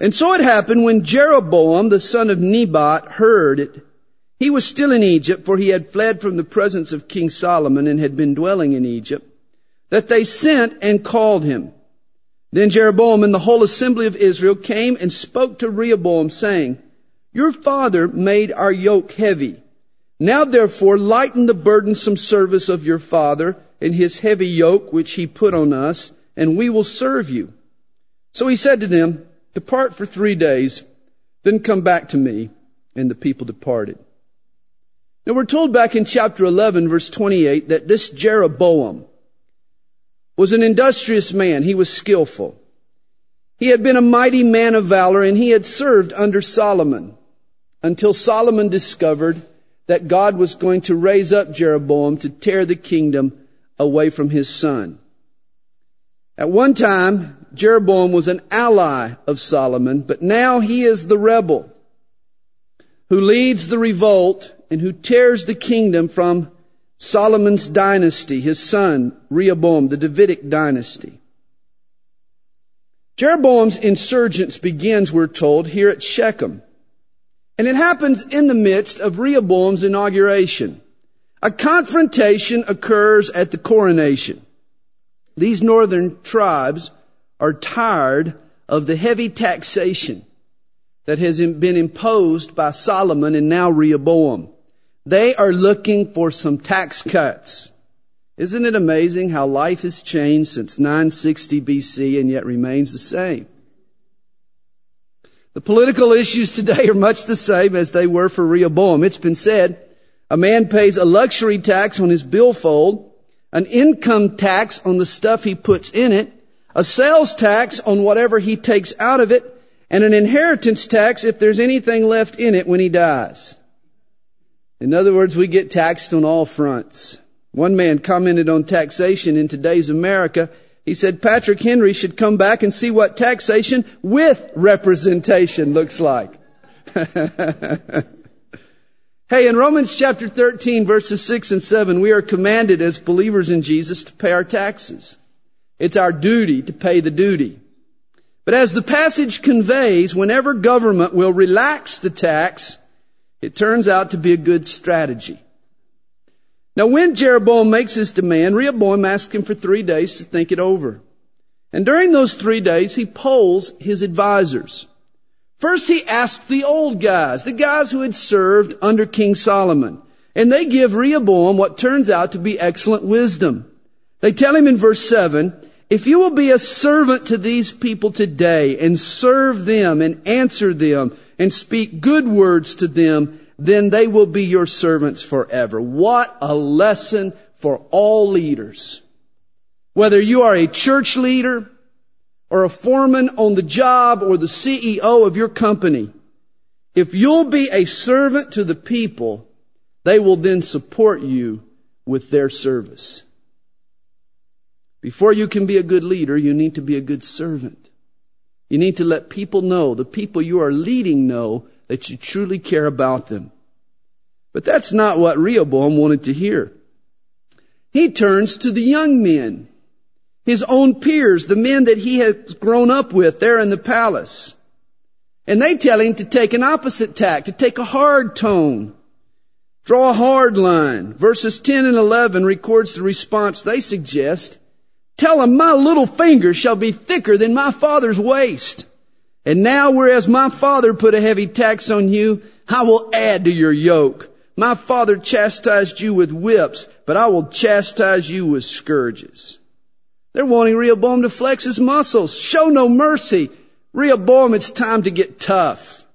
And so it happened when Jeroboam, the son of Nebat, heard it, he was still in Egypt, for he had fled from the presence of King Solomon and had been dwelling in Egypt, that they sent and called him. Then Jeroboam and the whole assembly of Israel came and spoke to Rehoboam, saying, Your father made our yoke heavy. Now therefore lighten the burdensome service of your father and his heavy yoke which he put on us, and we will serve you. So he said to them, Depart for three days, then come back to me. And the people departed. Now we're told back in chapter 11 verse 28 that this Jeroboam was an industrious man. He was skillful. He had been a mighty man of valor and he had served under Solomon until Solomon discovered that God was going to raise up Jeroboam to tear the kingdom away from his son. At one time, Jeroboam was an ally of Solomon, but now he is the rebel who leads the revolt and who tears the kingdom from Solomon's dynasty, his son Rehoboam, the Davidic dynasty. Jeroboam's insurgence begins, we're told, here at Shechem. And it happens in the midst of Rehoboam's inauguration. A confrontation occurs at the coronation. These northern tribes are tired of the heavy taxation that has been imposed by Solomon and now Rehoboam. They are looking for some tax cuts. Isn't it amazing how life has changed since 960 BC and yet remains the same? The political issues today are much the same as they were for Rehoboam. It's been said a man pays a luxury tax on his billfold, an income tax on the stuff he puts in it, a sales tax on whatever he takes out of it, and an inheritance tax if there's anything left in it when he dies. In other words, we get taxed on all fronts. One man commented on taxation in today's America. He said Patrick Henry should come back and see what taxation with representation looks like. hey, in Romans chapter 13 verses 6 and 7, we are commanded as believers in Jesus to pay our taxes. It's our duty to pay the duty. But as the passage conveys, whenever government will relax the tax, it turns out to be a good strategy. Now when Jeroboam makes his demand, Rehoboam asks him for three days to think it over. And during those three days, he polls his advisors. First, he asks the old guys, the guys who had served under King Solomon. And they give Rehoboam what turns out to be excellent wisdom. They tell him in verse 7, if you will be a servant to these people today and serve them and answer them and speak good words to them, then they will be your servants forever. What a lesson for all leaders. Whether you are a church leader or a foreman on the job or the CEO of your company, if you'll be a servant to the people, they will then support you with their service. Before you can be a good leader, you need to be a good servant. You need to let people know, the people you are leading know that you truly care about them. But that's not what Rehoboam wanted to hear. He turns to the young men, his own peers, the men that he has grown up with there in the palace. And they tell him to take an opposite tack, to take a hard tone, draw a hard line. Verses 10 and 11 records the response they suggest. Tell him my little finger shall be thicker than my father's waist. And now whereas my father put a heavy tax on you, I will add to your yoke. My father chastised you with whips, but I will chastise you with scourges. They're wanting Rehoboam to flex his muscles. Show no mercy. Rehoboam, it's time to get tough.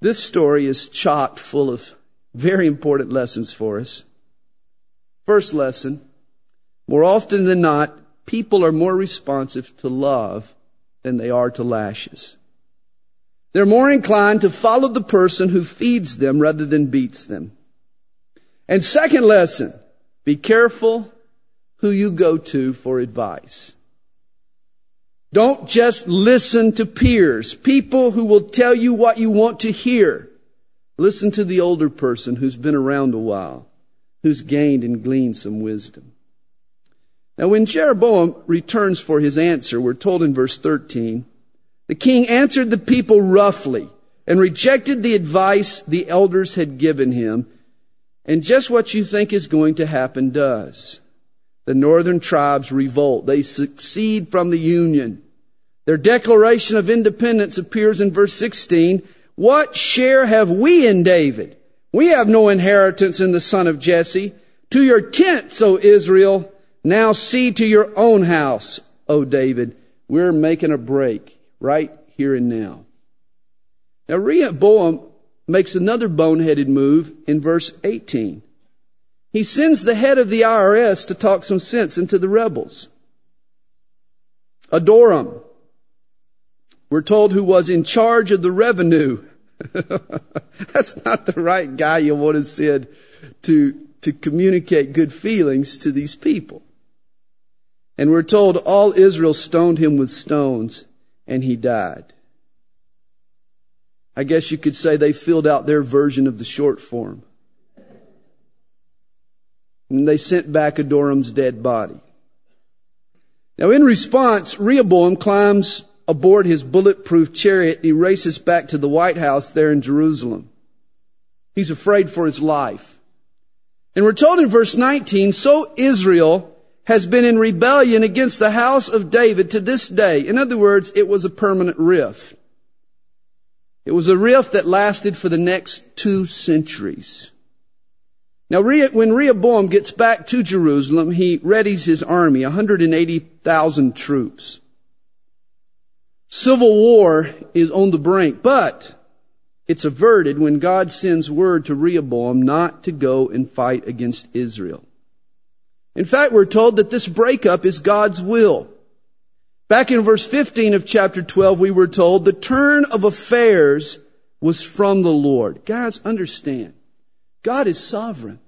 This story is chock full of very important lessons for us. First lesson, more often than not, people are more responsive to love than they are to lashes. They're more inclined to follow the person who feeds them rather than beats them. And second lesson, be careful who you go to for advice. Don't just listen to peers, people who will tell you what you want to hear. Listen to the older person who's been around a while, who's gained and gleaned some wisdom. Now when Jeroboam returns for his answer, we're told in verse 13, The king answered the people roughly and rejected the advice the elders had given him. And just what you think is going to happen does. The northern tribes revolt. They secede from the union. Their declaration of independence appears in verse 16. What share have we in David? We have no inheritance in the son of Jesse. To your tents, O Israel. Now see to your own house, O David. We're making a break right here and now. Now Rehoboam makes another boneheaded move in verse 18. He sends the head of the IRS to talk some sense into the rebels. Adoram, we're told who was in charge of the revenue. That's not the right guy you want to send to, to communicate good feelings to these people. And we're told all Israel stoned him with stones and he died. I guess you could say they filled out their version of the short form. And they sent back Adoram's dead body. Now in response, Rehoboam climbs aboard his bulletproof chariot and he races back to the White House there in Jerusalem. He's afraid for his life. And we're told in verse 19, so Israel has been in rebellion against the house of David to this day. In other words, it was a permanent rift. It was a rift that lasted for the next two centuries. Now, when Rehoboam gets back to Jerusalem, he readies his army, 180,000 troops. Civil war is on the brink, but it's averted when God sends word to Rehoboam not to go and fight against Israel. In fact, we're told that this breakup is God's will. Back in verse 15 of chapter 12, we were told the turn of affairs was from the Lord. Guys, understand. God is sovereign.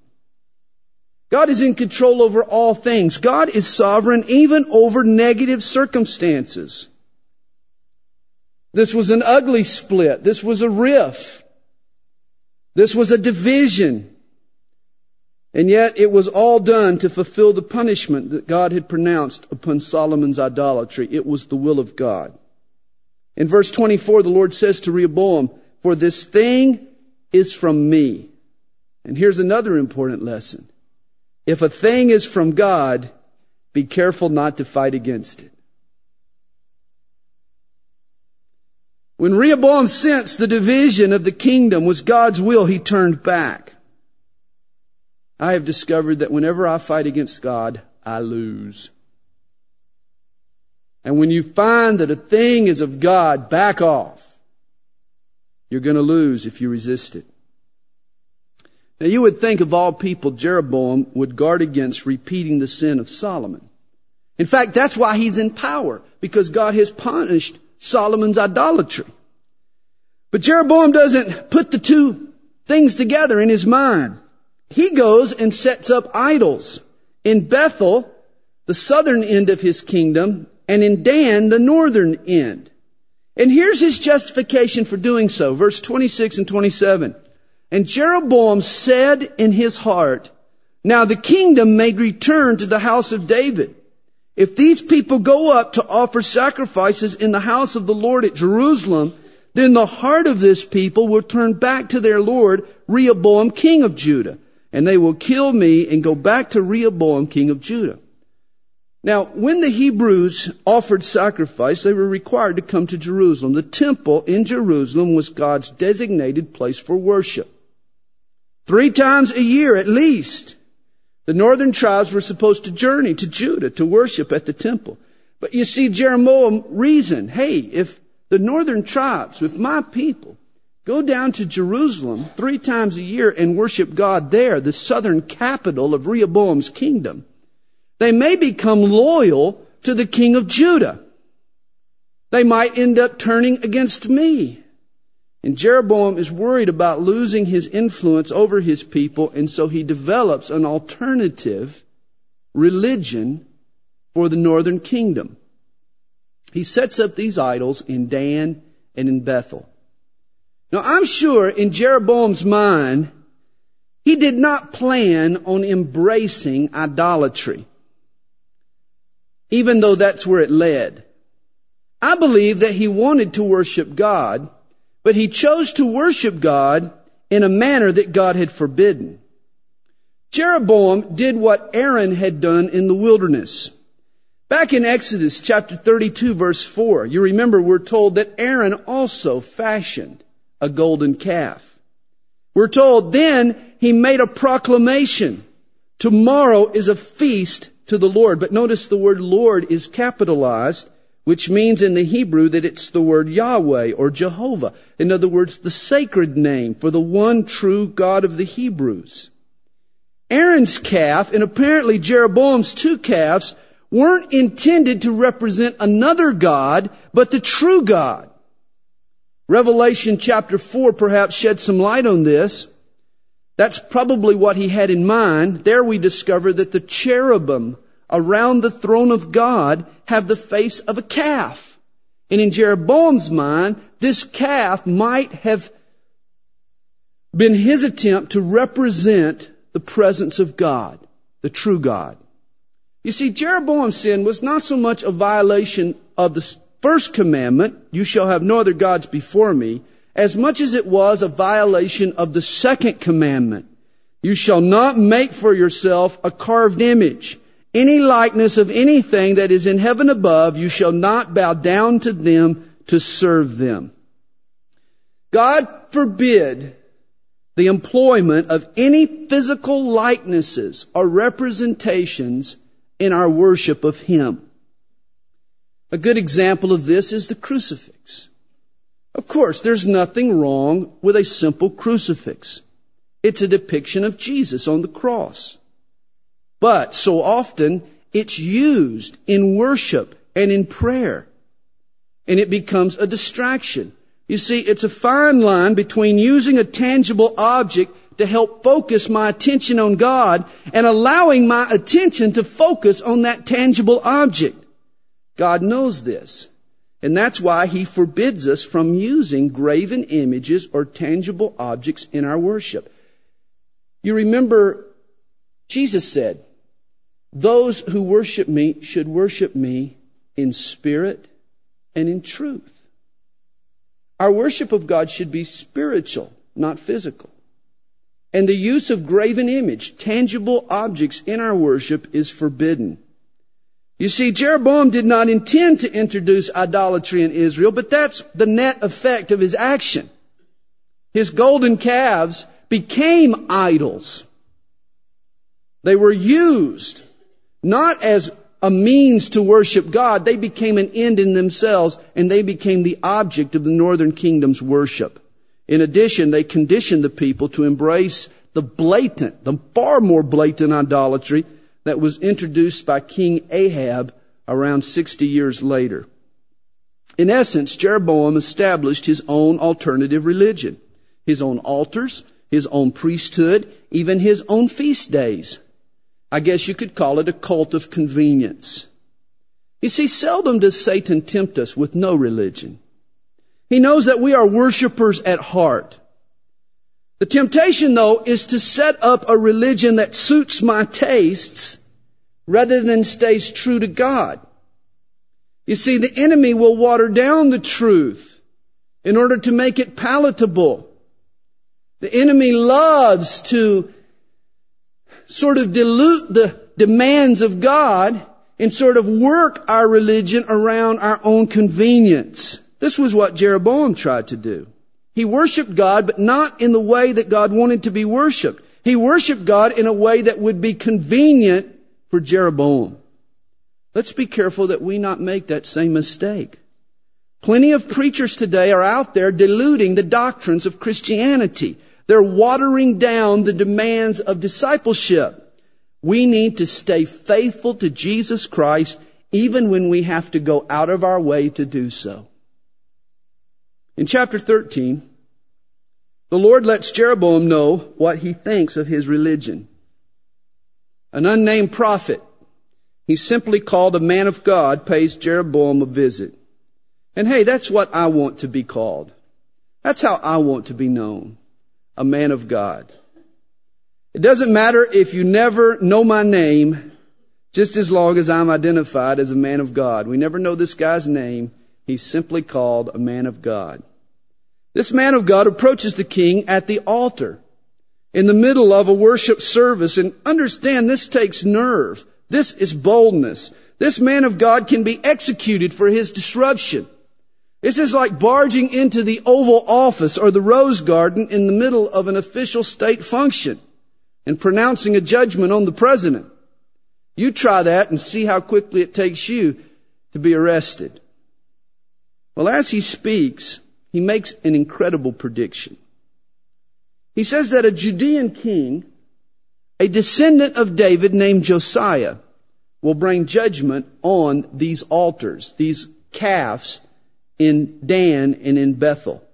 God is in control over all things. God is sovereign even over negative circumstances. This was an ugly split. This was a rift. This was a division. And yet it was all done to fulfill the punishment that God had pronounced upon Solomon's idolatry. It was the will of God. In verse 24, the Lord says to Rehoboam, For this thing is from me. And here's another important lesson. If a thing is from God, be careful not to fight against it. When Rehoboam sensed the division of the kingdom was God's will, he turned back. I have discovered that whenever I fight against God, I lose. And when you find that a thing is of God, back off. You're going to lose if you resist it. Now you would think of all people, Jeroboam would guard against repeating the sin of Solomon. In fact, that's why he's in power, because God has punished Solomon's idolatry. But Jeroboam doesn't put the two things together in his mind. He goes and sets up idols in Bethel, the southern end of his kingdom, and in Dan, the northern end. And here's his justification for doing so. Verse 26 and 27. And Jeroboam said in his heart, Now the kingdom may return to the house of David. If these people go up to offer sacrifices in the house of the Lord at Jerusalem, then the heart of this people will turn back to their Lord, Rehoboam, king of Judah and they will kill me and go back to Rehoboam, king of Judah. Now, when the Hebrews offered sacrifice, they were required to come to Jerusalem. The temple in Jerusalem was God's designated place for worship. Three times a year at least, the northern tribes were supposed to journey to Judah to worship at the temple. But you see, Jeroboam reasoned, hey, if the northern tribes, if my people Go down to Jerusalem three times a year and worship God there, the southern capital of Rehoboam's kingdom. They may become loyal to the king of Judah. They might end up turning against me. And Jeroboam is worried about losing his influence over his people, and so he develops an alternative religion for the northern kingdom. He sets up these idols in Dan and in Bethel. Now I'm sure in Jeroboam's mind, he did not plan on embracing idolatry, even though that's where it led. I believe that he wanted to worship God, but he chose to worship God in a manner that God had forbidden. Jeroboam did what Aaron had done in the wilderness. Back in Exodus chapter 32 verse 4, you remember we're told that Aaron also fashioned a golden calf. We're told then he made a proclamation. Tomorrow is a feast to the Lord. But notice the word Lord is capitalized, which means in the Hebrew that it's the word Yahweh or Jehovah. In other words, the sacred name for the one true God of the Hebrews. Aaron's calf and apparently Jeroboam's two calves weren't intended to represent another God, but the true God. Revelation chapter 4 perhaps sheds some light on this. That's probably what he had in mind. There we discover that the cherubim around the throne of God have the face of a calf. And in Jeroboam's mind, this calf might have been his attempt to represent the presence of God, the true God. You see, Jeroboam's sin was not so much a violation of the first commandment, you shall have no other gods before me, as much as it was a violation of the second commandment. You shall not make for yourself a carved image. Any likeness of anything that is in heaven above, you shall not bow down to them to serve them. God forbid the employment of any physical likenesses or representations in our worship of Him. A good example of this is the crucifix. Of course, there's nothing wrong with a simple crucifix. It's a depiction of Jesus on the cross. But so often, it's used in worship and in prayer. And it becomes a distraction. You see, it's a fine line between using a tangible object to help focus my attention on God and allowing my attention to focus on that tangible object. God knows this. And that's why he forbids us from using graven images or tangible objects in our worship. You remember Jesus said, those who worship me should worship me in spirit and in truth. Our worship of God should be spiritual, not physical. And the use of graven image, tangible objects in our worship is forbidden. You see, Jeroboam did not intend to introduce idolatry in Israel, but that's the net effect of his action. His golden calves became idols. They were used not as a means to worship God. They became an end in themselves and they became the object of the northern kingdom's worship. In addition, they conditioned the people to embrace the blatant, the far more blatant idolatry that was introduced by King Ahab around 60 years later. In essence, Jeroboam established his own alternative religion, his own altars, his own priesthood, even his own feast days. I guess you could call it a cult of convenience. You see, seldom does Satan tempt us with no religion. He knows that we are worshipers at heart. The temptation, though, is to set up a religion that suits my tastes rather than stays true to God. You see, the enemy will water down the truth in order to make it palatable. The enemy loves to sort of dilute the demands of God and sort of work our religion around our own convenience. This was what Jeroboam tried to do. He worshiped God, but not in the way that God wanted to be worshiped. He worshiped God in a way that would be convenient for Jeroboam. Let's be careful that we not make that same mistake. Plenty of preachers today are out there diluting the doctrines of Christianity. They're watering down the demands of discipleship. We need to stay faithful to Jesus Christ even when we have to go out of our way to do so. In chapter 13, the Lord lets Jeroboam know what he thinks of his religion. An unnamed prophet, he's simply called a man of God, pays Jeroboam a visit. And hey, that's what I want to be called. That's how I want to be known. A man of God. It doesn't matter if you never know my name, just as long as I'm identified as a man of God. We never know this guy's name. He's simply called a man of God. This man of God approaches the king at the altar in the middle of a worship service and understand this takes nerve. This is boldness. This man of God can be executed for his disruption. This is like barging into the Oval Office or the Rose Garden in the middle of an official state function and pronouncing a judgment on the president. You try that and see how quickly it takes you to be arrested. Well, as he speaks, he makes an incredible prediction. He says that a Judean king, a descendant of David named Josiah, will bring judgment on these altars, these calves in Dan and in Bethel.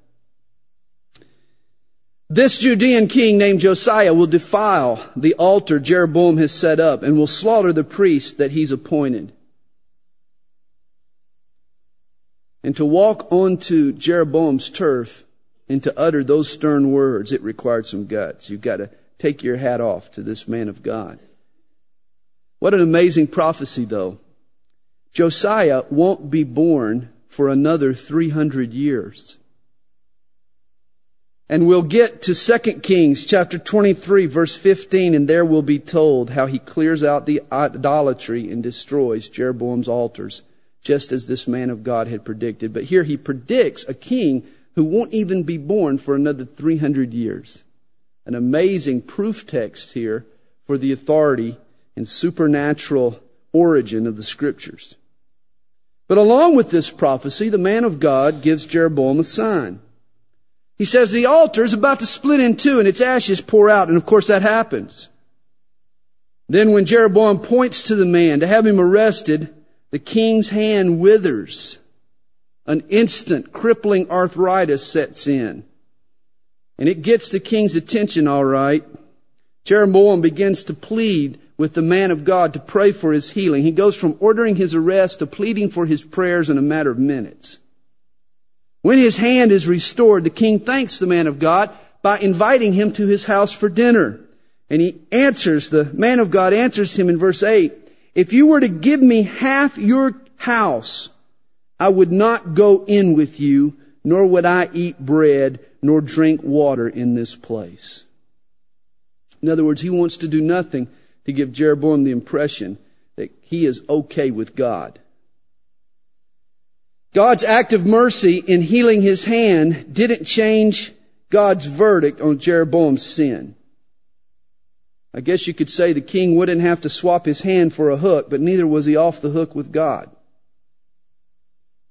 This Judean king named Josiah will defile the altar Jeroboam has set up and will slaughter the priests that he's appointed. And to walk onto Jeroboam's turf and to utter those stern words, it required some guts. You've got to take your hat off to this man of God. What an amazing prophecy, though. Josiah won't be born for another 300 years. And we'll get to 2 Kings chapter 23 verse 15 and there we'll be told how he clears out the idolatry and destroys Jeroboam's altars, just as this man of God had predicted. But here he predicts a king who won't even be born for another 300 years. An amazing proof text here for the authority and supernatural origin of the scriptures. But along with this prophecy, the man of God gives Jeroboam a sign. He says the altar is about to split in two and its ashes pour out. And of course that happens. Then when Jeroboam points to the man to have him arrested, the king's hand withers. An instant crippling arthritis sets in. And it gets the king's attention all right. Jeroboam begins to plead with the man of God to pray for his healing. He goes from ordering his arrest to pleading for his prayers in a matter of minutes. When his hand is restored, the king thanks the man of God by inviting him to his house for dinner. And he answers, the man of God answers him in verse 8, if you were to give me half your house, I would not go in with you, nor would I eat bread, nor drink water in this place. In other words, he wants to do nothing to give Jeroboam the impression that he is okay with God. God's act of mercy in healing his hand didn't change God's verdict on Jeroboam's sin. I guess you could say the king wouldn't have to swap his hand for a hook, but neither was he off the hook with God.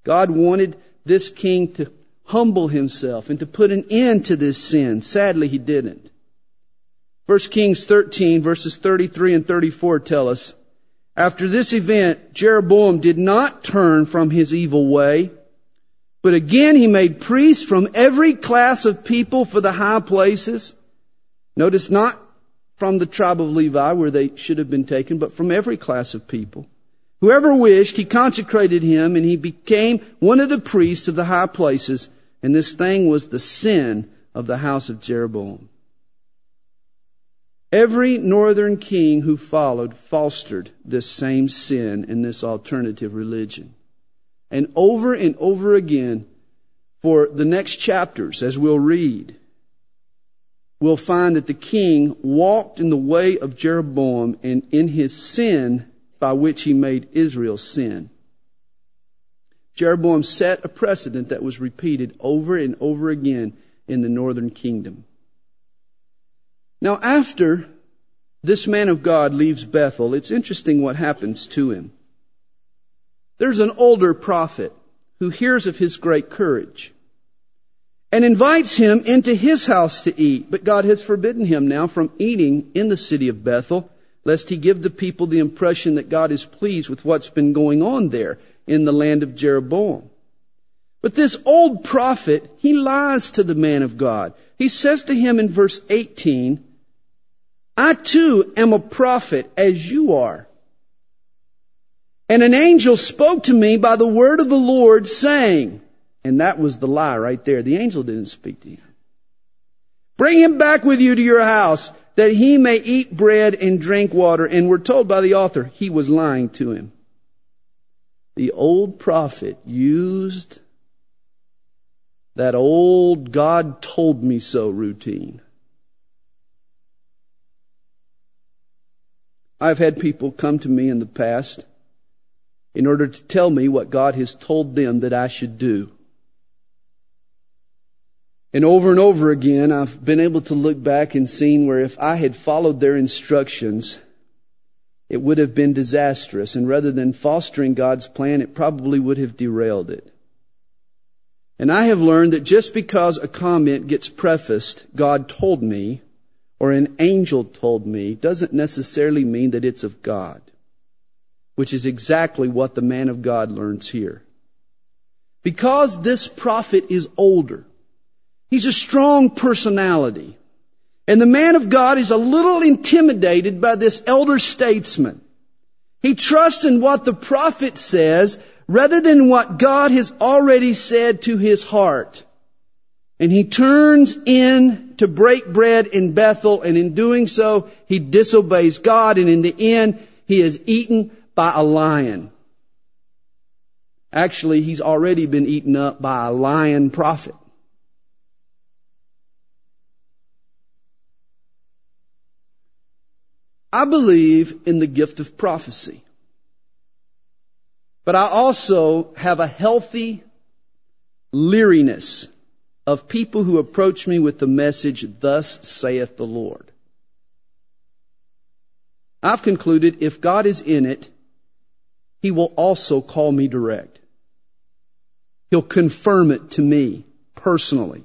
God wanted this king to humble himself and to put an end to this sin. Sadly, he didn't. 1 Kings 13 verses 33 and 34 tell us, after this event, Jeroboam did not turn from his evil way, but again he made priests from every class of people for the high places. Notice not from the tribe of Levi where they should have been taken, but from every class of people. Whoever wished, he consecrated him and he became one of the priests of the high places. And this thing was the sin of the house of Jeroboam. Every northern king who followed fostered this same sin in this alternative religion. And over and over again, for the next chapters, as we'll read, we'll find that the king walked in the way of Jeroboam and in his sin by which he made Israel sin. Jeroboam set a precedent that was repeated over and over again in the northern kingdom. Now, after this man of God leaves Bethel, it's interesting what happens to him. There's an older prophet who hears of his great courage and invites him into his house to eat. But God has forbidden him now from eating in the city of Bethel, lest he give the people the impression that God is pleased with what's been going on there in the land of Jeroboam. But this old prophet, he lies to the man of God. He says to him in verse 18, I too am a prophet as you are. And an angel spoke to me by the word of the Lord saying, and that was the lie right there. The angel didn't speak to him. Bring him back with you to your house that he may eat bread and drink water. And we're told by the author he was lying to him. the old prophet used that old God told me so routine. I've had people come to me in the past in order to tell me what God has told them that I should do. And over and over again, I've been able to look back and seen where if I had followed their instructions, it would have been disastrous. And rather than fostering God's plan, it probably would have derailed it. And I have learned that just because a comment gets prefaced, God told me, or an angel told me, doesn't necessarily mean that it's of God. Which is exactly what the man of God learns here. Because this prophet is older, He's a strong personality. And the man of God is a little intimidated by this elder statesman. He trusts in what the prophet says rather than what God has already said to his heart. And he turns in to break bread in Bethel, and in doing so, he disobeys God, and in the end, he is eaten by a lion. Actually, he's already been eaten up by a lion prophet. I believe in the gift of prophecy. But I also have a healthy leeriness of people who approach me with the message, Thus saith the Lord. I've concluded if God is in it, He will also call me direct. He'll confirm it to me personally.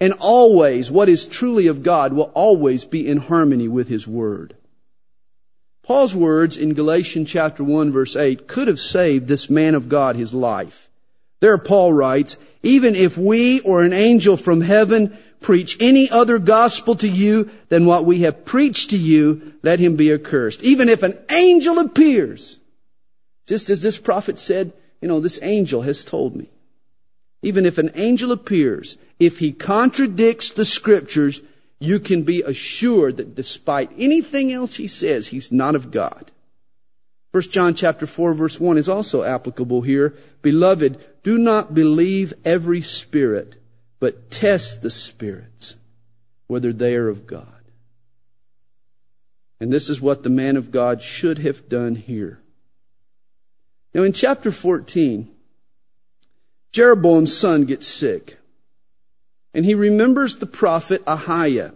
And always, what is truly of God will always be in harmony with His Word. Paul's words in Galatians chapter 1 verse 8 could have saved this man of God his life. There Paul writes, even if we or an angel from heaven preach any other gospel to you than what we have preached to you, let him be accursed. Even if an angel appears, just as this prophet said, you know, this angel has told me. Even if an angel appears, if he contradicts the scriptures, you can be assured that despite anything else he says, he's not of God. 1 John chapter 4 verse 1 is also applicable here. Beloved, do not believe every spirit, but test the spirits, whether they are of God. And this is what the man of God should have done here. Now in chapter 14, Jeroboam's son gets sick. And he remembers the prophet Ahiah.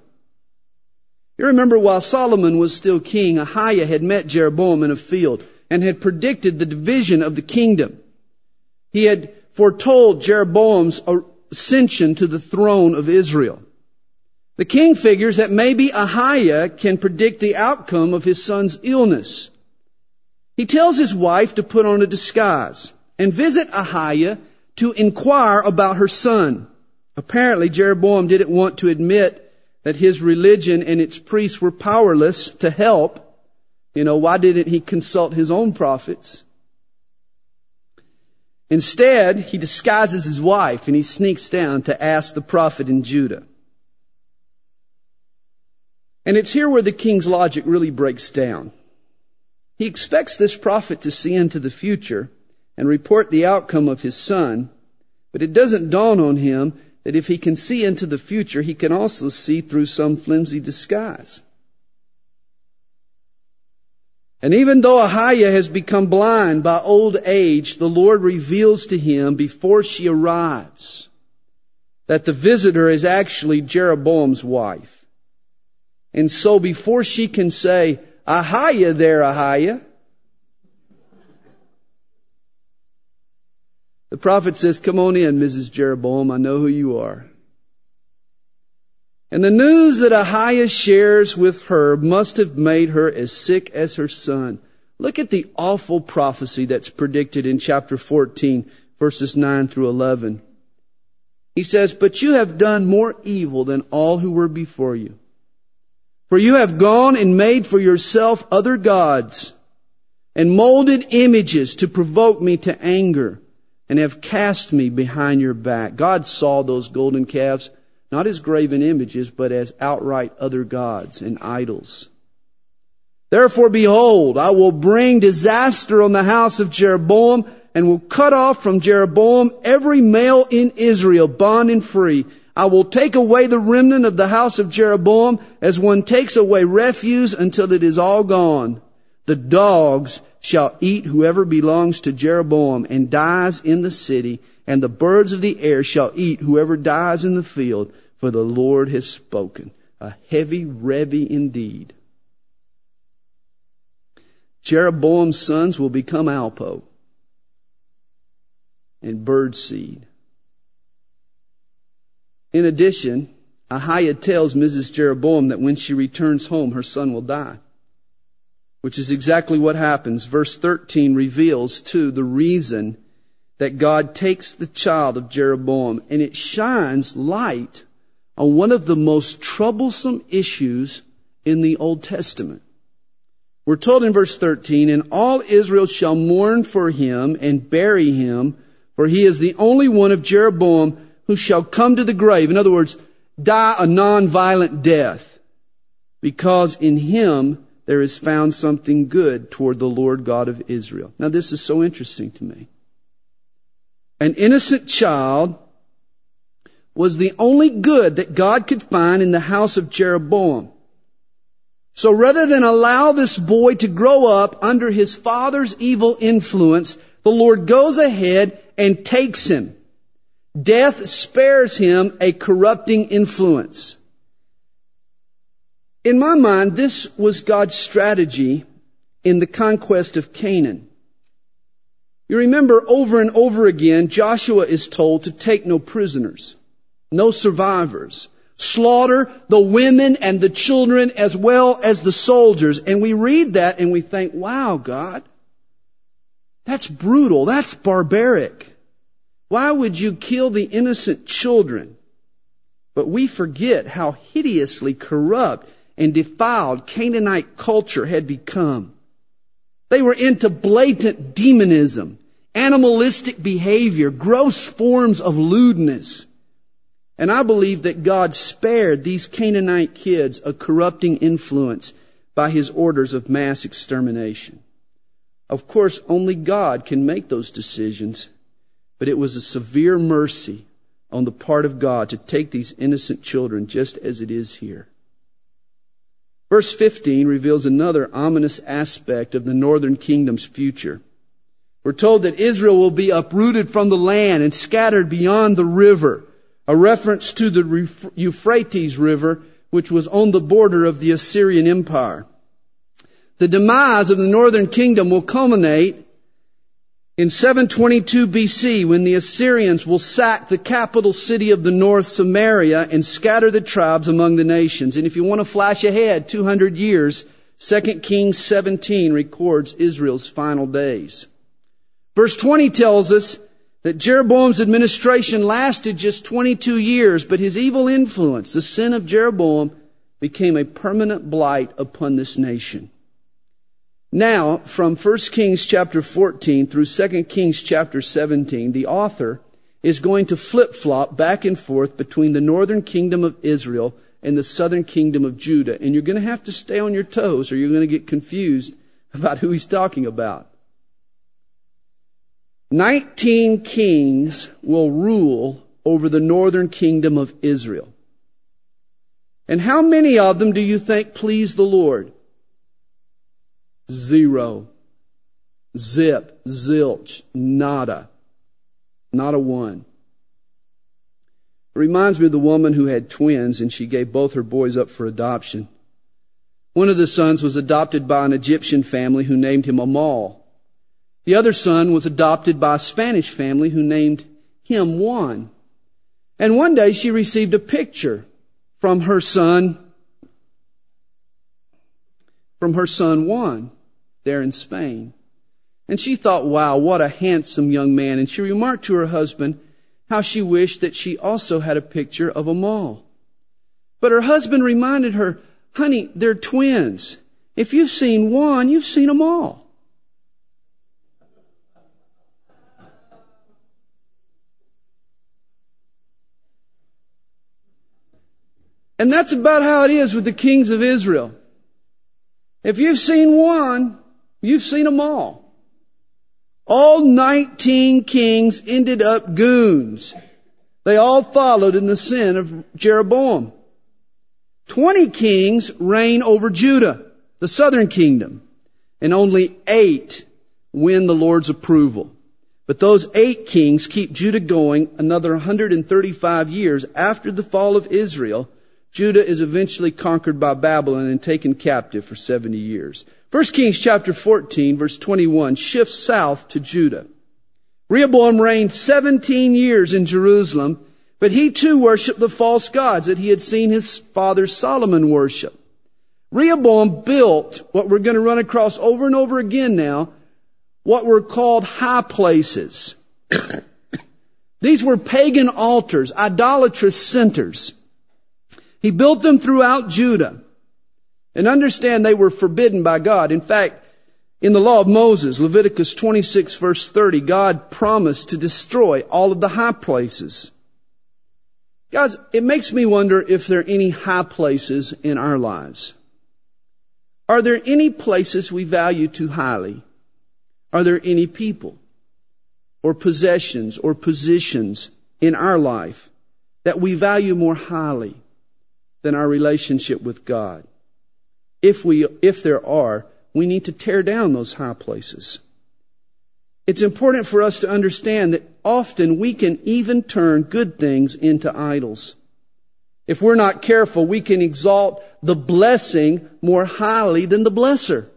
You remember while Solomon was still king, Ahiah had met Jeroboam in a field and had predicted the division of the kingdom. He had foretold Jeroboam's ascension to the throne of Israel. The king figures that maybe Ahiah can predict the outcome of his son's illness. He tells his wife to put on a disguise and visit Ahiah to inquire about her son. Apparently, Jeroboam didn't want to admit that his religion and its priests were powerless to help. You know, why didn't he consult his own prophets? Instead, he disguises his wife and he sneaks down to ask the prophet in Judah. And it's here where the king's logic really breaks down. He expects this prophet to see into the future, and report the outcome of his son, but it doesn't dawn on him that if he can see into the future, he can also see through some flimsy disguise. And even though Ahiah has become blind by old age, the Lord reveals to him before she arrives that the visitor is actually Jeroboam's wife. And so before she can say, Ahiah there, Ahiah, The prophet says, Come on in, Mrs. Jeroboam. I know who you are. And the news that Ahiah shares with her must have made her as sick as her son. Look at the awful prophecy that's predicted in chapter 14, verses 9 through 11. He says, But you have done more evil than all who were before you. For you have gone and made for yourself other gods and molded images to provoke me to anger and have cast me behind your back. God saw those golden calves not as graven images, but as outright other gods and idols. Therefore behold, I will bring disaster on the house of Jeroboam and will cut off from Jeroboam every male in Israel, bond and free. I will take away the remnant of the house of Jeroboam as one takes away refuse until it is all gone. The dogs shall eat whoever belongs to Jeroboam and dies in the city, and the birds of the air shall eat whoever dies in the field, for the Lord has spoken. A heavy levy indeed. Jeroboam's sons will become Alpo and bird seed. In addition, Ahiah tells Mrs. Jeroboam that when she returns home, her son will die. Which is exactly what happens. Verse 13 reveals, too, the reason that God takes the child of Jeroboam and it shines light on one of the most troublesome issues in the Old Testament. We're told in verse 13, and all Israel shall mourn for him and bury him, for he is the only one of Jeroboam who shall come to the grave. In other words, die a non-violent death, because in him there is found something good toward the Lord God of Israel. Now this is so interesting to me. An innocent child was the only good that God could find in the house of Jeroboam. So rather than allow this boy to grow up under his father's evil influence, the Lord goes ahead and takes him. Death spares him a corrupting influence. In my mind, this was God's strategy in the conquest of Canaan. You remember over and over again, Joshua is told to take no prisoners, no survivors slaughter the women and the children as well as the soldiers. And we read that and we think, wow, God, that's brutal. That's barbaric. Why would you kill the innocent children? But we forget how hideously corrupt and defiled Canaanite culture had become. They were into blatant demonism, animalistic behavior, gross forms of lewdness. And I believe that God spared these Canaanite kids a corrupting influence by his orders of mass extermination. Of course, only God can make those decisions, but it was a severe mercy on the part of God to take these innocent children just as it is here. Verse 15 reveals another ominous aspect of the northern kingdom's future. We're told that Israel will be uprooted from the land and scattered beyond the river a reference to the Euphrates River, which was on the border of the Assyrian Empire. The demise of the northern kingdom will culminate in 722 BC when the Assyrians will sack the capital city of the north, Samaria, and scatter the tribes among the nations. And if you want to flash ahead 200 years, 2 Kings 17 records Israel's final days. Verse 20 tells us that Jeroboam's administration lasted just 22 years, but his evil influence, the sin of Jeroboam, became a permanent blight upon this nation. Now, from 1 Kings chapter 14 through 2 Kings chapter 17, the author is going to flip-flop back and forth between the northern kingdom of Israel and the southern kingdom of Judah. And you're going to have to stay on your toes or you're going to get confused about who he's talking about. 19 kings will rule over the northern kingdom of Israel. And how many of them do you think please the Lord? Zero. Zip. Zilch. Nada. Not a one. It reminds me of the woman who had twins and she gave both her boys up for adoption. One of the sons was adopted by an Egyptian family who named him Amal. The other son was adopted by a Spanish family who named him Juan. And one day she received a picture from her son, from her son Juan there in Spain. And she thought, wow, what a handsome young man. And she remarked to her husband how she wished that she also had a picture of Amal. But her husband reminded her, honey, they're twins. If you've seen one, you've seen them all. And that's about how it is with the kings of Israel. If you've seen one, you've seen them all. All 19 kings ended up goons. They all followed in the sin of Jeroboam. 20 kings reign over Judah, the southern kingdom, and only eight win the Lord's approval. But those eight kings keep Judah going another 135 years after the fall of Israel. Judah is eventually conquered by Babylon and taken captive for 70 years. 1 Kings chapter 14 verse 21 shifts south to Judah. Rehoboam reigned 17 years in Jerusalem, but he too worshiped the false gods that he had seen his father Solomon worship. Rehoboam built what we're going to run across over and over again now, what were called high places. These were pagan altars, idolatrous centers. He built them throughout Judah. And understand they were forbidden by God. In fact, in the law of Moses, Leviticus 26 verse 30, God promised to destroy all of the high places. Guys, it makes me wonder if there are any high places in our lives. Are there any places we value too highly? Are there any people or possessions or positions in our life that we value more highly than our relationship with God? If we, if there are, we need to tear down those high places. It's important for us to understand that often we can even turn good things into idols. If we're not careful, we can exalt the blessing more highly than the blesser.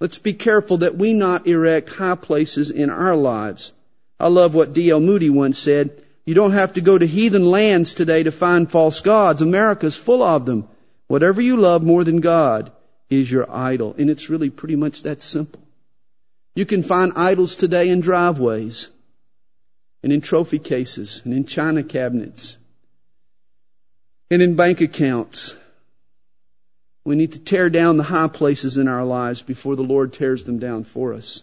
Let's be careful that we not erect high places in our lives. I love what D.L. Moody once said. You don't have to go to heathen lands today to find false gods. America's full of them. Whatever you love more than God is your idol. And it's really pretty much that simple. You can find idols today in driveways and in trophy cases and in china cabinets and in bank accounts. We need to tear down the high places in our lives before the Lord tears them down for us.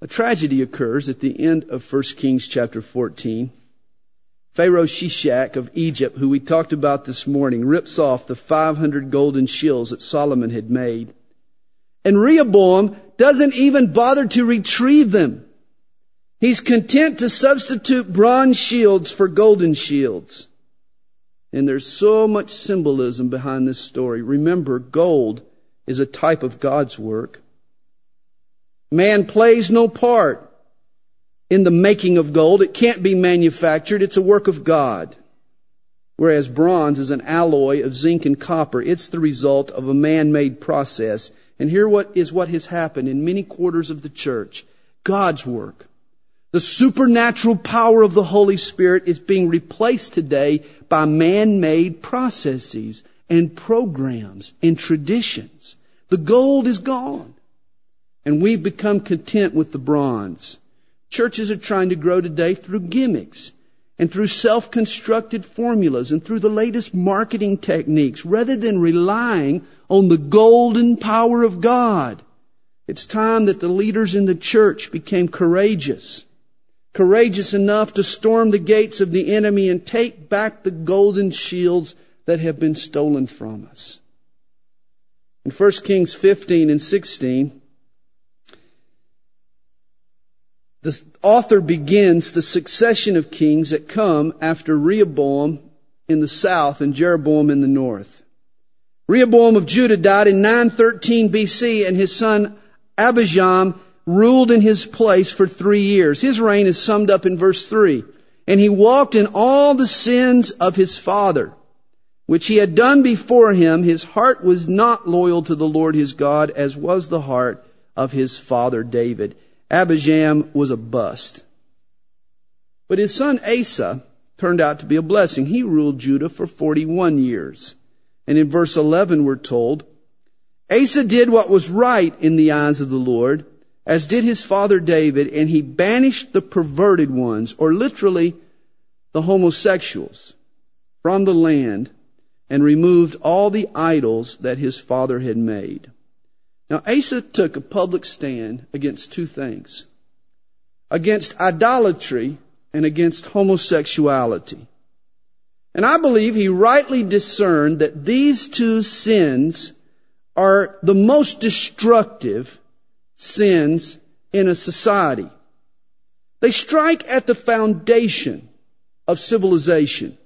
A tragedy occurs at the end of 1 Kings chapter 14. Pharaoh Shishak of Egypt, who we talked about this morning, rips off the 500 golden shields that Solomon had made. And Rehoboam doesn't even bother to retrieve them. He's content to substitute bronze shields for golden shields. And there's so much symbolism behind this story. Remember, gold is a type of God's work. Man plays no part in the making of gold. It can't be manufactured. It's a work of God. Whereas bronze is an alloy of zinc and copper. It's the result of a man-made process. And here what is what has happened in many quarters of the church. God's work. The supernatural power of the Holy Spirit is being replaced today by man-made processes and programs and traditions. The gold is gone. And we've become content with the bronze. Churches are trying to grow today through gimmicks and through self-constructed formulas and through the latest marketing techniques rather than relying on the golden power of God. It's time that the leaders in the church became courageous. Courageous enough to storm the gates of the enemy and take back the golden shields that have been stolen from us. In 1 Kings 15 and 16, The author begins the succession of kings that come after Rehoboam in the south and Jeroboam in the north. Rehoboam of Judah died in 913 BC and his son Abijam ruled in his place for three years. His reign is summed up in verse three. And he walked in all the sins of his father, which he had done before him. His heart was not loyal to the Lord his God as was the heart of his father David. Abijam was a bust. But his son Asa turned out to be a blessing. He ruled Judah for 41 years. And in verse 11 we're told, Asa did what was right in the eyes of the Lord, as did his father David, and he banished the perverted ones, or literally the homosexuals, from the land and removed all the idols that his father had made. Now, Asa took a public stand against two things against idolatry and against homosexuality. And I believe he rightly discerned that these two sins are the most destructive sins in a society. They strike at the foundation of civilization.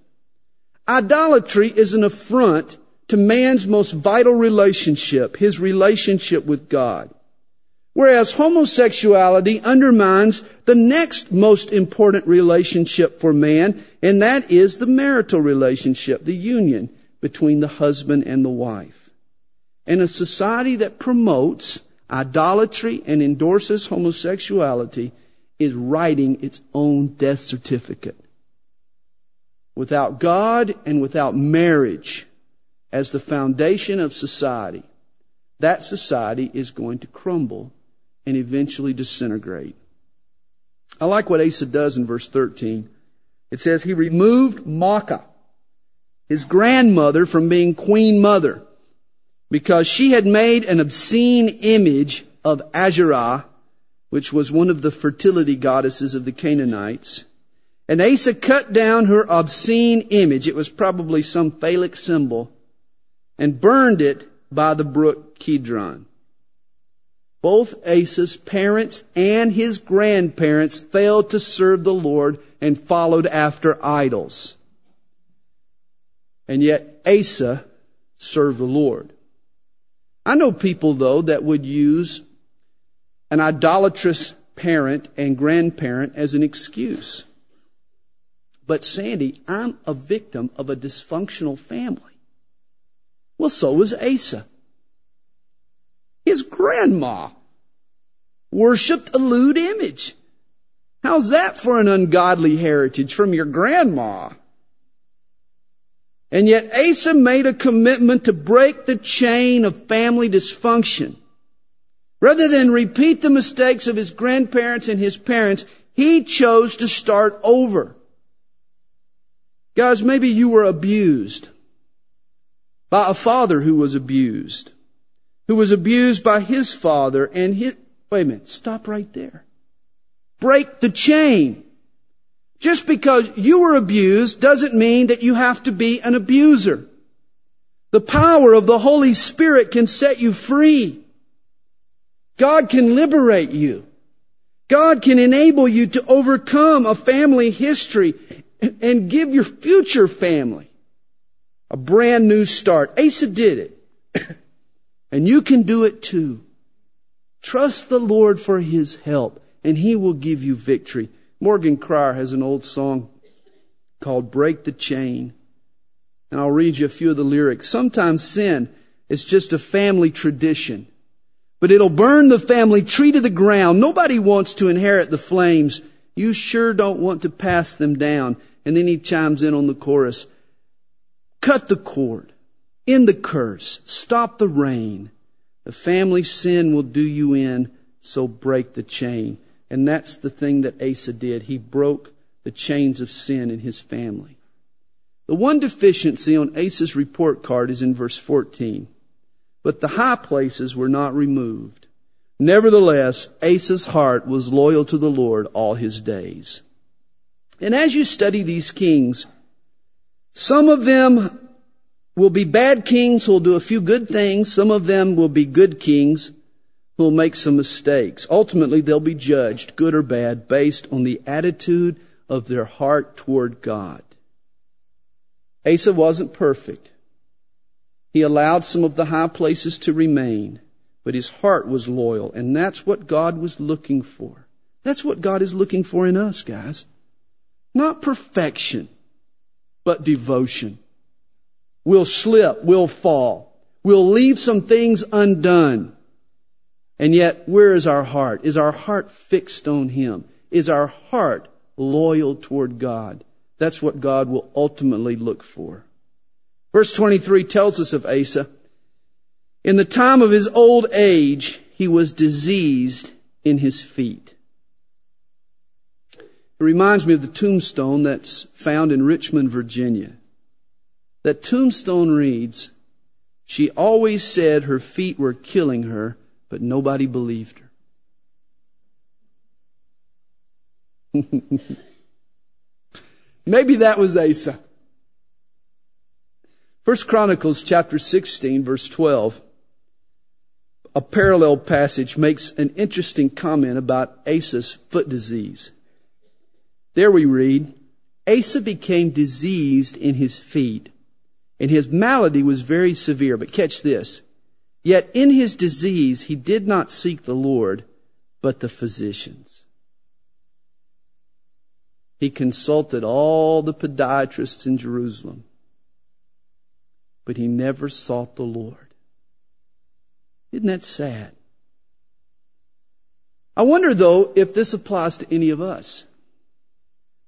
Idolatry is an affront to man's most vital relationship, his relationship with God. Whereas homosexuality undermines the next most important relationship for man, and that is the marital relationship, the union between the husband and the wife. In a society that promotes idolatry and endorses homosexuality is writing its own death certificate. Without God and without marriage as the foundation of society, that society is going to crumble and eventually disintegrate. I like what Asa does in verse 13. It says, He removed Maacah, his grandmother, from being queen mother because she had made an obscene image of Asherah, which was one of the fertility goddesses of the Canaanites. And Asa cut down her obscene image. It was probably some phallic symbol and burned it by the brook Kidron. Both Asa's parents and his grandparents failed to serve the Lord and followed after idols. And yet Asa served the Lord. I know people though that would use an idolatrous parent and grandparent as an excuse. But Sandy, I'm a victim of a dysfunctional family. Well, so was Asa. His grandma worshiped a lewd image. How's that for an ungodly heritage from your grandma? And yet Asa made a commitment to break the chain of family dysfunction. Rather than repeat the mistakes of his grandparents and his parents, he chose to start over. Guys, maybe you were abused by a father who was abused, who was abused by his father and his, wait a minute, stop right there. Break the chain. Just because you were abused doesn't mean that you have to be an abuser. The power of the Holy Spirit can set you free. God can liberate you. God can enable you to overcome a family history and give your future family a brand new start. Asa did it. and you can do it too. Trust the Lord for His help and He will give you victory. Morgan Cryar has an old song called Break the Chain. And I'll read you a few of the lyrics. Sometimes sin is just a family tradition, but it'll burn the family tree to the ground. Nobody wants to inherit the flames. You sure don't want to pass them down. And then he chimes in on the chorus. Cut the cord. End the curse. Stop the rain. The family sin will do you in, so break the chain. And that's the thing that Asa did. He broke the chains of sin in his family. The one deficiency on Asa's report card is in verse 14. But the high places were not removed. Nevertheless, Asa's heart was loyal to the Lord all his days. And as you study these kings, some of them will be bad kings who will do a few good things. Some of them will be good kings who will make some mistakes. Ultimately, they'll be judged, good or bad, based on the attitude of their heart toward God. Asa wasn't perfect. He allowed some of the high places to remain, but his heart was loyal, and that's what God was looking for. That's what God is looking for in us, guys. Not perfection, but devotion. We'll slip, we'll fall, we'll leave some things undone. And yet, where is our heart? Is our heart fixed on Him? Is our heart loyal toward God? That's what God will ultimately look for. Verse 23 tells us of Asa. In the time of his old age, he was diseased in his feet. It reminds me of the tombstone that's found in Richmond, Virginia. That tombstone reads, She always said her feet were killing her, but nobody believed her. Maybe that was Asa. First Chronicles chapter 16 verse 12 a parallel passage makes an interesting comment about Asa's foot disease. There we read, Asa became diseased in his feet, and his malady was very severe. But catch this. Yet in his disease he did not seek the Lord, but the physicians. He consulted all the podiatrists in Jerusalem, but he never sought the Lord. Isn't that sad? I wonder though if this applies to any of us.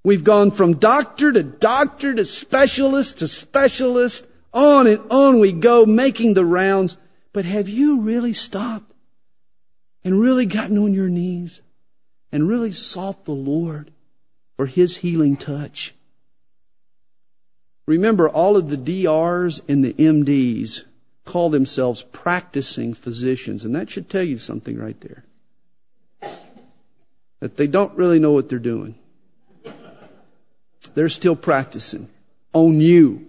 We've gone from doctor to doctor to specialist to specialist. On and on we go making the rounds. But have you really stopped and really gotten on your knees and really sought the Lord for His healing touch? Remember, all of the DRs and the MDs call themselves practicing physicians, and that should tell you something right there. That they don't really know what they're doing. They're still practicing on you.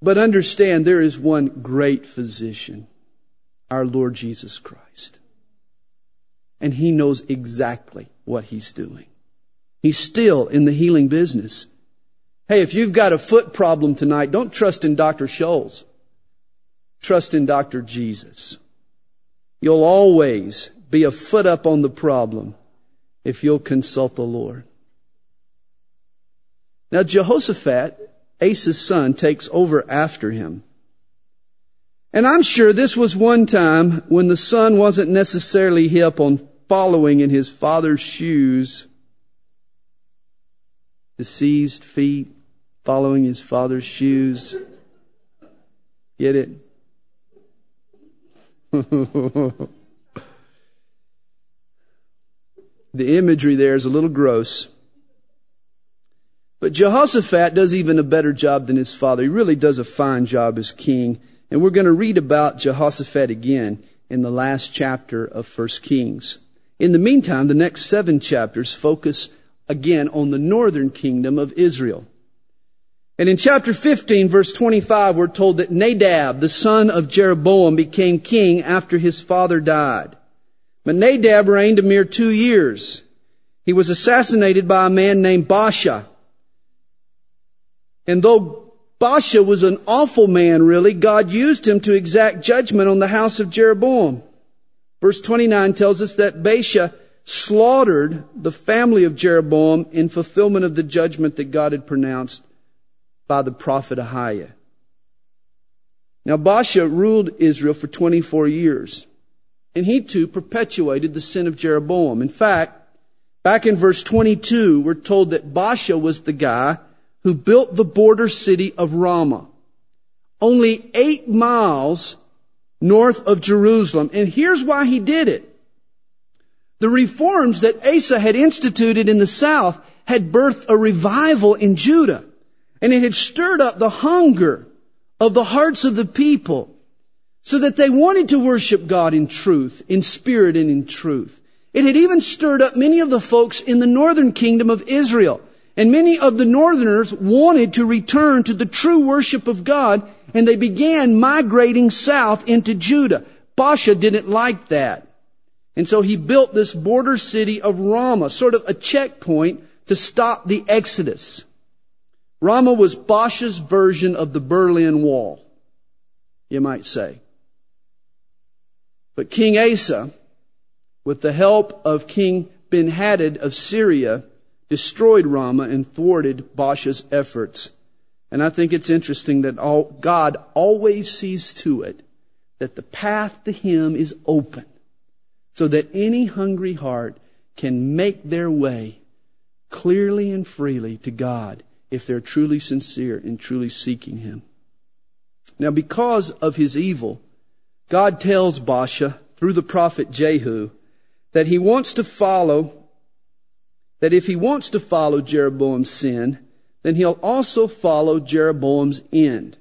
But understand there is one great physician, our Lord Jesus Christ. And he knows exactly what he's doing. He's still in the healing business. Hey, if you've got a foot problem tonight, don't trust in Dr. Scholl's. Trust in Dr. Jesus. You'll always be a foot up on the problem if you'll consult the Lord. Now Jehoshaphat, Asa's son, takes over after him. And I'm sure this was one time when the son wasn't necessarily hip on following in his father's shoes. Seized feet, following his father's shoes. Get it? The imagery there is a little gross. But Jehoshaphat does even a better job than his father. He really does a fine job as king. And we're going to read about Jehoshaphat again in the last chapter of 1 Kings. In the meantime, the next seven chapters focus again on the northern kingdom of Israel. And in chapter 15, verse 25, we're told that Nadab, the son of Jeroboam, became king after his father died. But Nadab reigned a mere two years. He was assassinated by a man named Baasha. And though Baasha was an awful man, really, God used him to exact judgment on the house of Jeroboam. Verse 29 tells us that Baasha slaughtered the family of Jeroboam in fulfillment of the judgment that God had pronounced by the prophet Ahijah. Now Baasha ruled Israel for 24 years. And he too perpetuated the sin of Jeroboam. In fact, back in verse 22, we're told that Baasha was the guy who built the border city of Ramah. Only eight miles north of Jerusalem. And here's why he did it. The reforms that Asa had instituted in the south had birthed a revival in Judah. And it had stirred up the hunger of the hearts of the people so that they wanted to worship God in truth, in spirit and in truth. It had even stirred up many of the folks in the northern kingdom of Israel. And many of the northerners wanted to return to the true worship of God, and they began migrating south into Judah. Baasha didn't like that. And so he built this border city of Ramah, sort of a checkpoint to stop the exodus. Ramah was Baasha's version of the Berlin Wall, you might say. But King Asa, with the help of King Ben-Hadad of Syria, destroyed Ramah and thwarted Baasha's efforts. And I think it's interesting that all, God always sees to it that the path to Him is open so that any hungry heart can make their way clearly and freely to God if they're truly sincere and truly seeking Him. Now, because of his evil, God tells Baasha through the prophet Jehu that he wants to follow, that if he wants to follow Jeroboam's sin, then he'll also follow Jeroboam's end.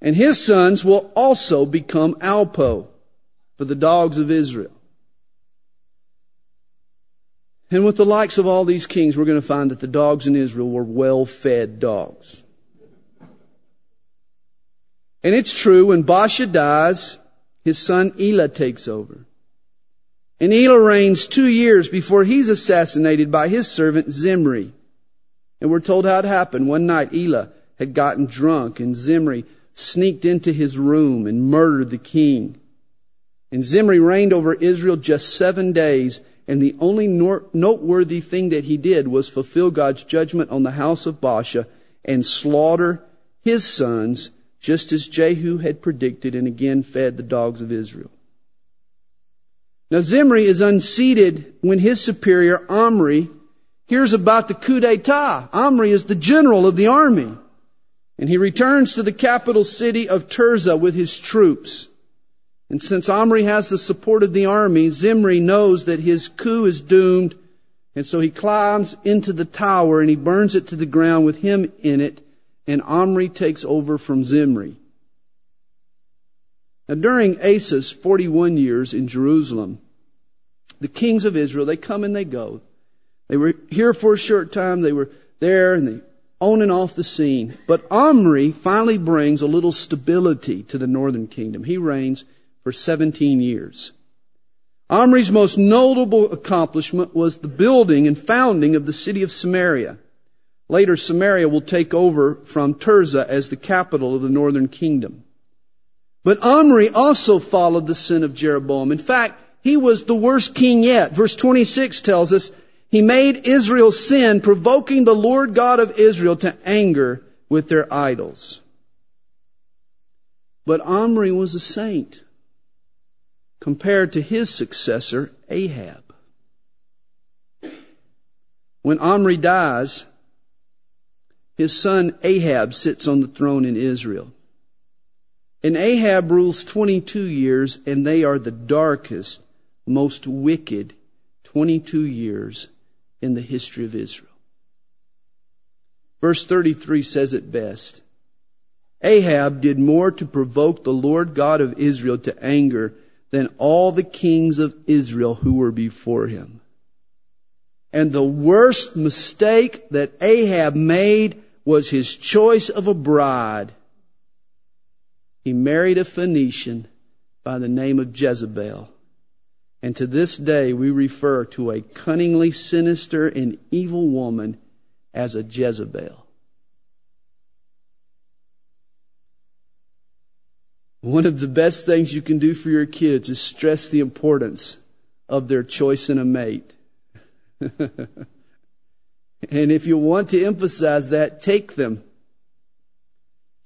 And his sons will also become Alpo for the dogs of Israel. And with the likes of all these kings, we're going to find that the dogs in Israel were well fed dogs. And it's true, when Baasha dies, his son Elah takes over. And Elah reigns two years before he's assassinated by his servant Zimri. And we're told how it happened. One night Elah had gotten drunk and Zimri sneaked into his room and murdered the king. And Zimri reigned over Israel just seven days, and the only noteworthy thing that he did was fulfill God's judgment on the house of Baasha and slaughter his sons, just as Jehu had predicted and again fed the dogs of Israel. Now Zimri is unseated when his superior, Omri, hears about the coup d'etat. Omri is the general of the army. And he returns to the capital city of Tirzah with his troops. And since Omri has the support of the army, Zimri knows that his coup is doomed. And so he climbs into the tower and he burns it to the ground with him in it. And Omri takes over from Zimri. Now during Asa's 41 years in Jerusalem, the kings of Israel, they come and they go. They were here for a short time. They were there and they on and off the scene. But Omri finally brings a little stability to the northern kingdom. He reigns for 17 years. Omri's most notable accomplishment was the building and founding of the city of Samaria. Later, Samaria will take over from Tirzah as the capital of the northern kingdom. But Omri also followed the sin of Jeroboam. In fact, he was the worst king yet. Verse 26 tells us he made Israel sin, provoking the Lord God of Israel to anger with their idols. But Omri was a saint compared to his successor, Ahab. When Omri dies, his son Ahab sits on the throne in Israel. And Ahab rules 22 years, and they are the darkest, most wicked 22 years in the history of Israel. Verse 33 says it best. Ahab did more to provoke the Lord God of Israel to anger than all the kings of Israel who were before him. And the worst mistake that Ahab made was his choice of a bride. He married a Phoenician by the name of Jezebel. And to this day, we refer to a cunningly sinister and evil woman as a Jezebel. One of the best things you can do for your kids is stress the importance of their choice in a mate. and if you want to emphasize that, take them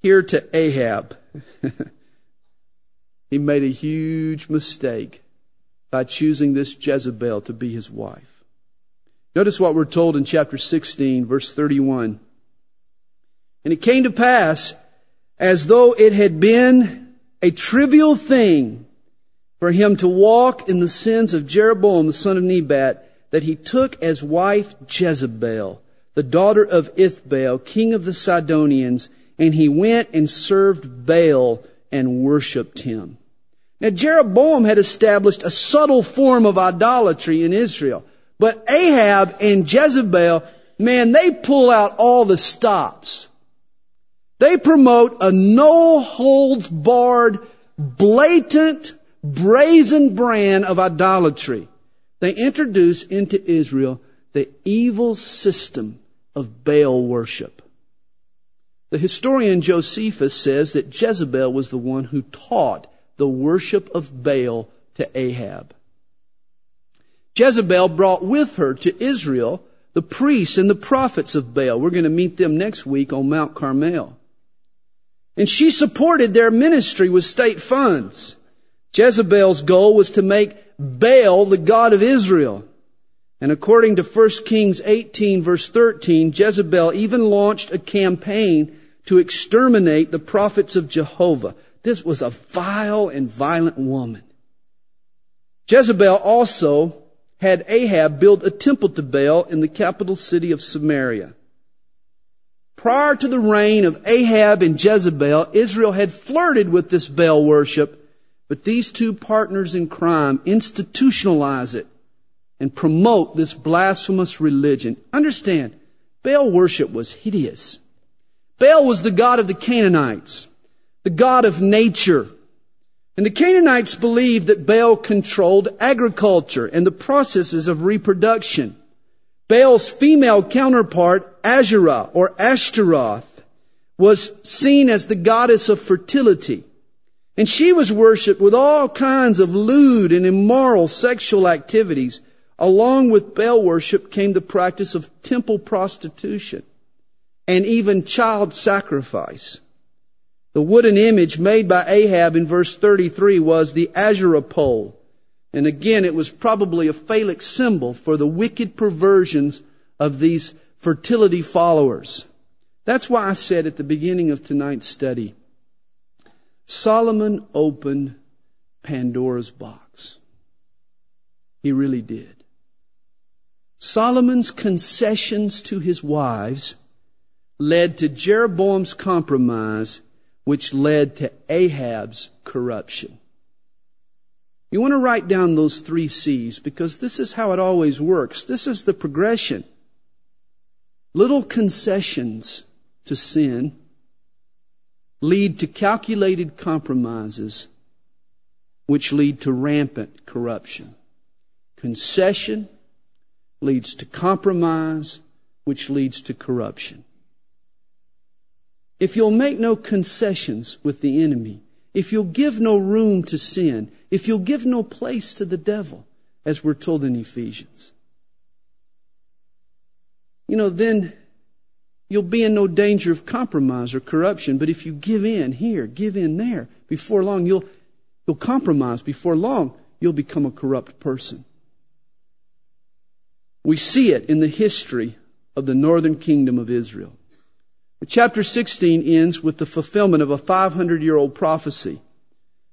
here to Ahab. he made a huge mistake by choosing this Jezebel to be his wife. Notice what we're told in chapter 16, verse 31. And it came to pass, as though it had been a trivial thing for him to walk in the sins of Jeroboam the son of Nebat, that he took as wife Jezebel, the daughter of Ethbaal, king of the Sidonians, and he went and served Baal and worshipped him. Now Jeroboam had established a subtle form of idolatry in Israel. But Ahab and Jezebel, man, they pull out all the stops. They promote a no holds barred, blatant, brazen brand of idolatry. They introduce into Israel the evil system of Baal worship. The historian Josephus says that Jezebel was the one who taught the worship of Baal to Ahab. Jezebel brought with her to Israel the priests and the prophets of Baal. We're going to meet them next week on Mount Carmel. And she supported their ministry with state funds. Jezebel's goal was to make Baal the God of Israel. And according to 1 Kings 18 verse 13, Jezebel even launched a campaign to exterminate the prophets of Jehovah. This was a vile and violent woman. Jezebel also had Ahab build a temple to Baal in the capital city of Samaria. Prior to the reign of Ahab and Jezebel, Israel had flirted with this Baal worship, but these two partners in crime institutionalize it and promote this blasphemous religion. Understand, Baal worship was hideous. Baal was the god of the Canaanites. the god of nature. And the Canaanites believed that Baal controlled agriculture and the processes of reproduction. Baal's female counterpart, Asherah or Ashtaroth, was seen as the goddess of fertility. And she was worshipped with all kinds of lewd and immoral sexual activities. Along with Baal worship came the practice of temple prostitution and even child sacrifice. The wooden image made by Ahab in verse 33 was the Asherah pole, and again, it was probably a phallic symbol for the wicked perversions of these fertility followers. That's why I said at the beginning of tonight's study, Solomon opened Pandora's box. He really did. Solomon's concessions to his wives led to Jeroboam's compromise, which led to Ahab's corruption. You want to write down those three C's because this is how it always works. This is the progression. Little concessions to sin lead to calculated compromises which lead to rampant corruption. Concession leads to compromise, which leads to corruption. If you'll make no concessions with the enemy, if you'll give no room to sin, if you'll give no place to the devil, as we're told in Ephesians, you know, then you'll be in no danger of compromise or corruption. But if you give in here, give in there, before long you'll, you'll compromise. Before long, you'll become a corrupt person. We see it in the history of the northern kingdom of Israel. Chapter 16 ends with the fulfillment of a 500 year old prophecy.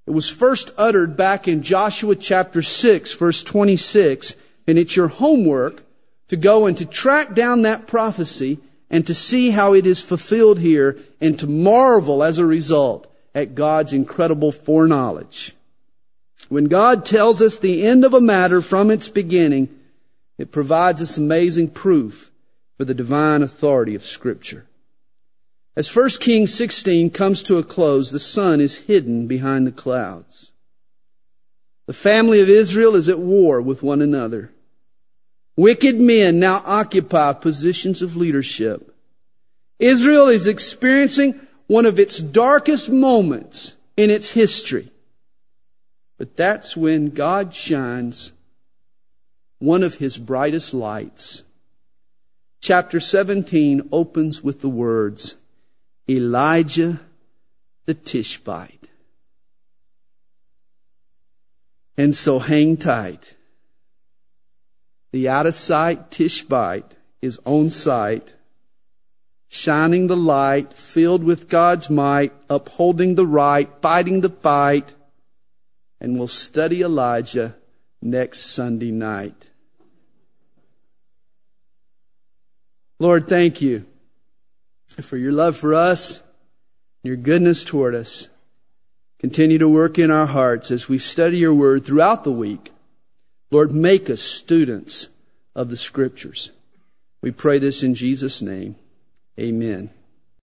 It was first uttered back in Joshua chapter 6 verse 26 and it's your homework to go and to track down that prophecy and to see how it is fulfilled here and to marvel as a result at God's incredible foreknowledge. When God tells us the end of a matter from its beginning, it provides us amazing proof for the divine authority of scripture. As 1 Kings 16 comes to a close, the sun is hidden behind the clouds. The family of Israel is at war with one another. Wicked men now occupy positions of leadership. Israel is experiencing one of its darkest moments in its history. But that's when God shines one of his brightest lights. Chapter 17 opens with the words, Elijah the Tishbite. And so hang tight. The out of sight Tishbite is on sight, shining the light, filled with God's might, upholding the right, fighting the fight, and we'll study Elijah next Sunday night. Lord, thank you for your love for us, your goodness toward us. Continue to work in our hearts as we study your word throughout the week. Lord, make us students of the scriptures. We pray this in Jesus' name. Amen.